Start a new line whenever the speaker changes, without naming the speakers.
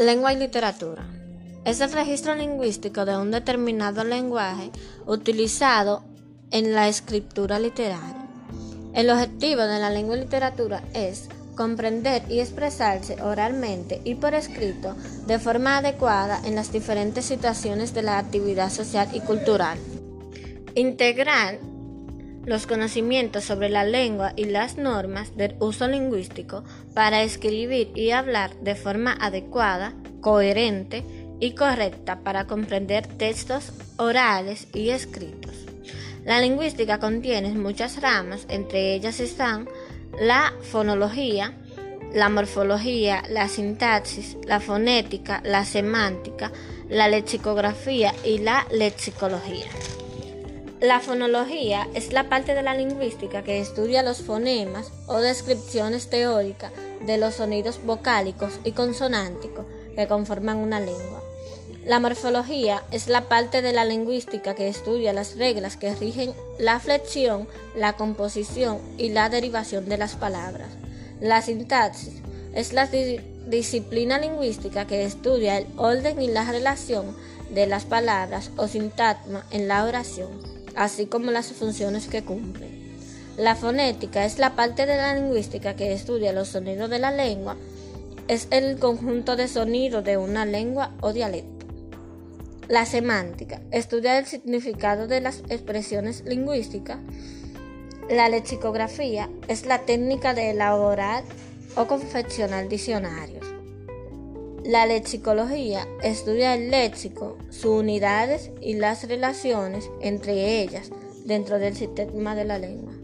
Lengua y literatura. Es el registro lingüístico de un determinado lenguaje utilizado en la escritura literaria. El objetivo de la lengua y literatura es comprender y expresarse oralmente y por escrito de forma adecuada en las diferentes situaciones de la actividad social y cultural. Integrar los conocimientos sobre la lengua y las normas del uso lingüístico para escribir y hablar de forma adecuada, coherente y correcta para comprender textos orales y escritos. La lingüística contiene muchas ramas, entre ellas están la fonología, la morfología, la sintaxis, la fonética, la semántica, la lexicografía y la lexicología. La fonología es la parte de la lingüística que estudia los fonemas o descripciones teóricas de los sonidos vocálicos y consonánticos que conforman una lengua. La morfología es la parte de la lingüística que estudia las reglas que rigen la flexión, la composición y la derivación de las palabras. La sintaxis es la disciplina lingüística que estudia el orden y la relación de las palabras o sintagma en la oración así como las funciones que cumple. La fonética es la parte de la lingüística que estudia los sonidos de la lengua, es el conjunto de sonidos de una lengua o dialecto. La semántica estudia el significado de las expresiones lingüísticas. La lexicografía es la técnica de elaborar o confeccionar diccionarios. La lexicología estudia el léxico, sus unidades y las relaciones entre ellas dentro del sistema de la lengua.